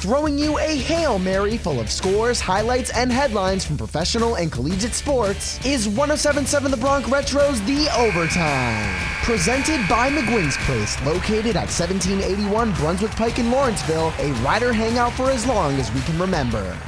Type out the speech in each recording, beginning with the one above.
throwing you a Hail Mary full of scores, highlights, and headlines from professional and collegiate sports is 1077 The Bronx Retro's The Overtime. Presented by McGuinn's Place, located at 1781 Brunswick Pike in Lawrenceville, a rider hangout for as long as we can remember.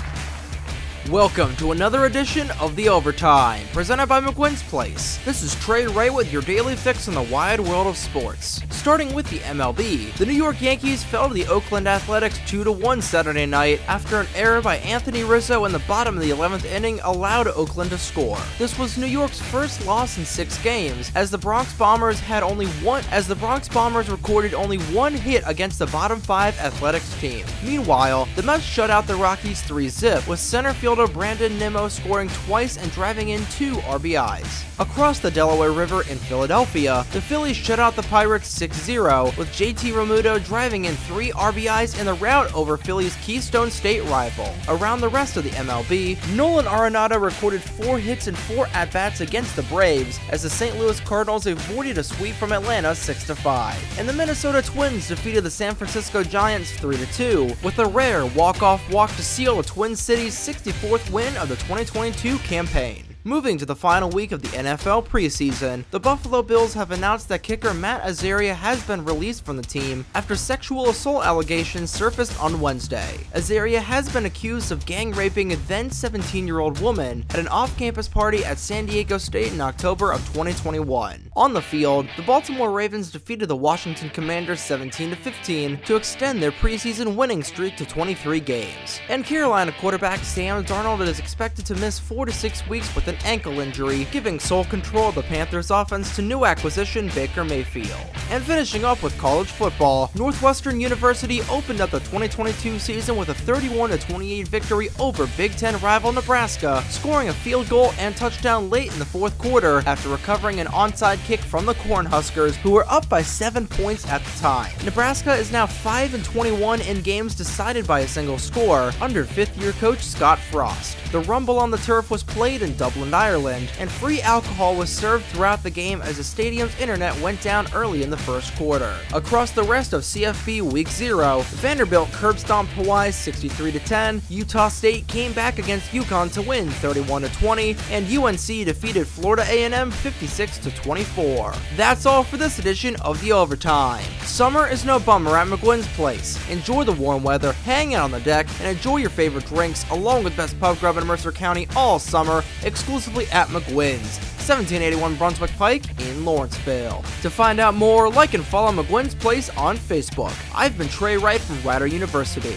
Welcome to another edition of The Overtime, presented by McGuinn's Place. This is Trey Wright with your daily fix in the wide world of sports. Starting with the MLB, the New York Yankees fell to the Oakland Athletics 2-1 Saturday night after an error by Anthony Rizzo in the bottom of the 11th inning allowed Oakland to score. This was New York's first loss in 6 games, as the Bronx Bombers had only one as the Bronx Bombers recorded only one hit against the bottom 5 Athletics team. Meanwhile, the Mets shut out the Rockies 3-zip with center fielder Brandon Nimmo scoring twice and driving in two RBIs. Across the Delaware River in Philadelphia, the Phillies shut out the Pirates 6-0, with JT Realmuto driving in three RBIs in the rout over Philly's Keystone State rival. Around the rest of the MLB, Nolan Arenado recorded four hits and four at-bats against the Braves as the St. Louis Cardinals avoided a sweep from Atlanta 6-5. And the Minnesota Twins defeated the San Francisco Giants 3-2, with a rare walk-off walk to seal the Twin Cities 64th win of the 2022 campaign. Moving to the final week of the NFL preseason, the Buffalo Bills have announced that kicker Matt Azaria has been released from the team after sexual assault allegations surfaced on Wednesday. Azaria has been accused of gang raping a then 17 year old woman at an off campus party at San Diego State in October of 2021. On the field, the Baltimore Ravens defeated the Washington Commanders 17 15 to extend their preseason winning streak to 23 games. And Carolina quarterback Sam Darnold is expected to miss 4 to 6 weeks with an ankle injury, giving sole control of the Panthers offense to new acquisition Baker Mayfield. And finishing up with college football, Northwestern University opened up the 2022 season with a 31-28 victory over Big Ten rival Nebraska, scoring a field goal and touchdown late in the fourth quarter after recovering an onside kick from the Cornhuskers, who were up by 7 points at the time. Nebraska is now 5-21 in games decided by a single score under fifth-year coach Scott Frost. The rumble on the turf was played in Dublin Ireland, and free alcohol was served throughout the game as the stadium's internet went down early in the first quarter. Across the rest of CFB Week 0, Vanderbilt curb stomped Hawaii 63-10, Utah State came back against UConn to win 31-20, and UNC defeated Florida A&M 56-24. That's all for this edition of The Overtime. Summer is no bummer at McGuinn's Place. Enjoy the warm weather, hang out on the deck, and enjoy your favorite drinks along with best pub grub in Mercer County all summer, exclusively at McGuinn's, 1781 Brunswick Pike in Lawrenceville. To find out more, like and follow McGuinn's Place on Facebook. I've been Trey Wright from Rider University.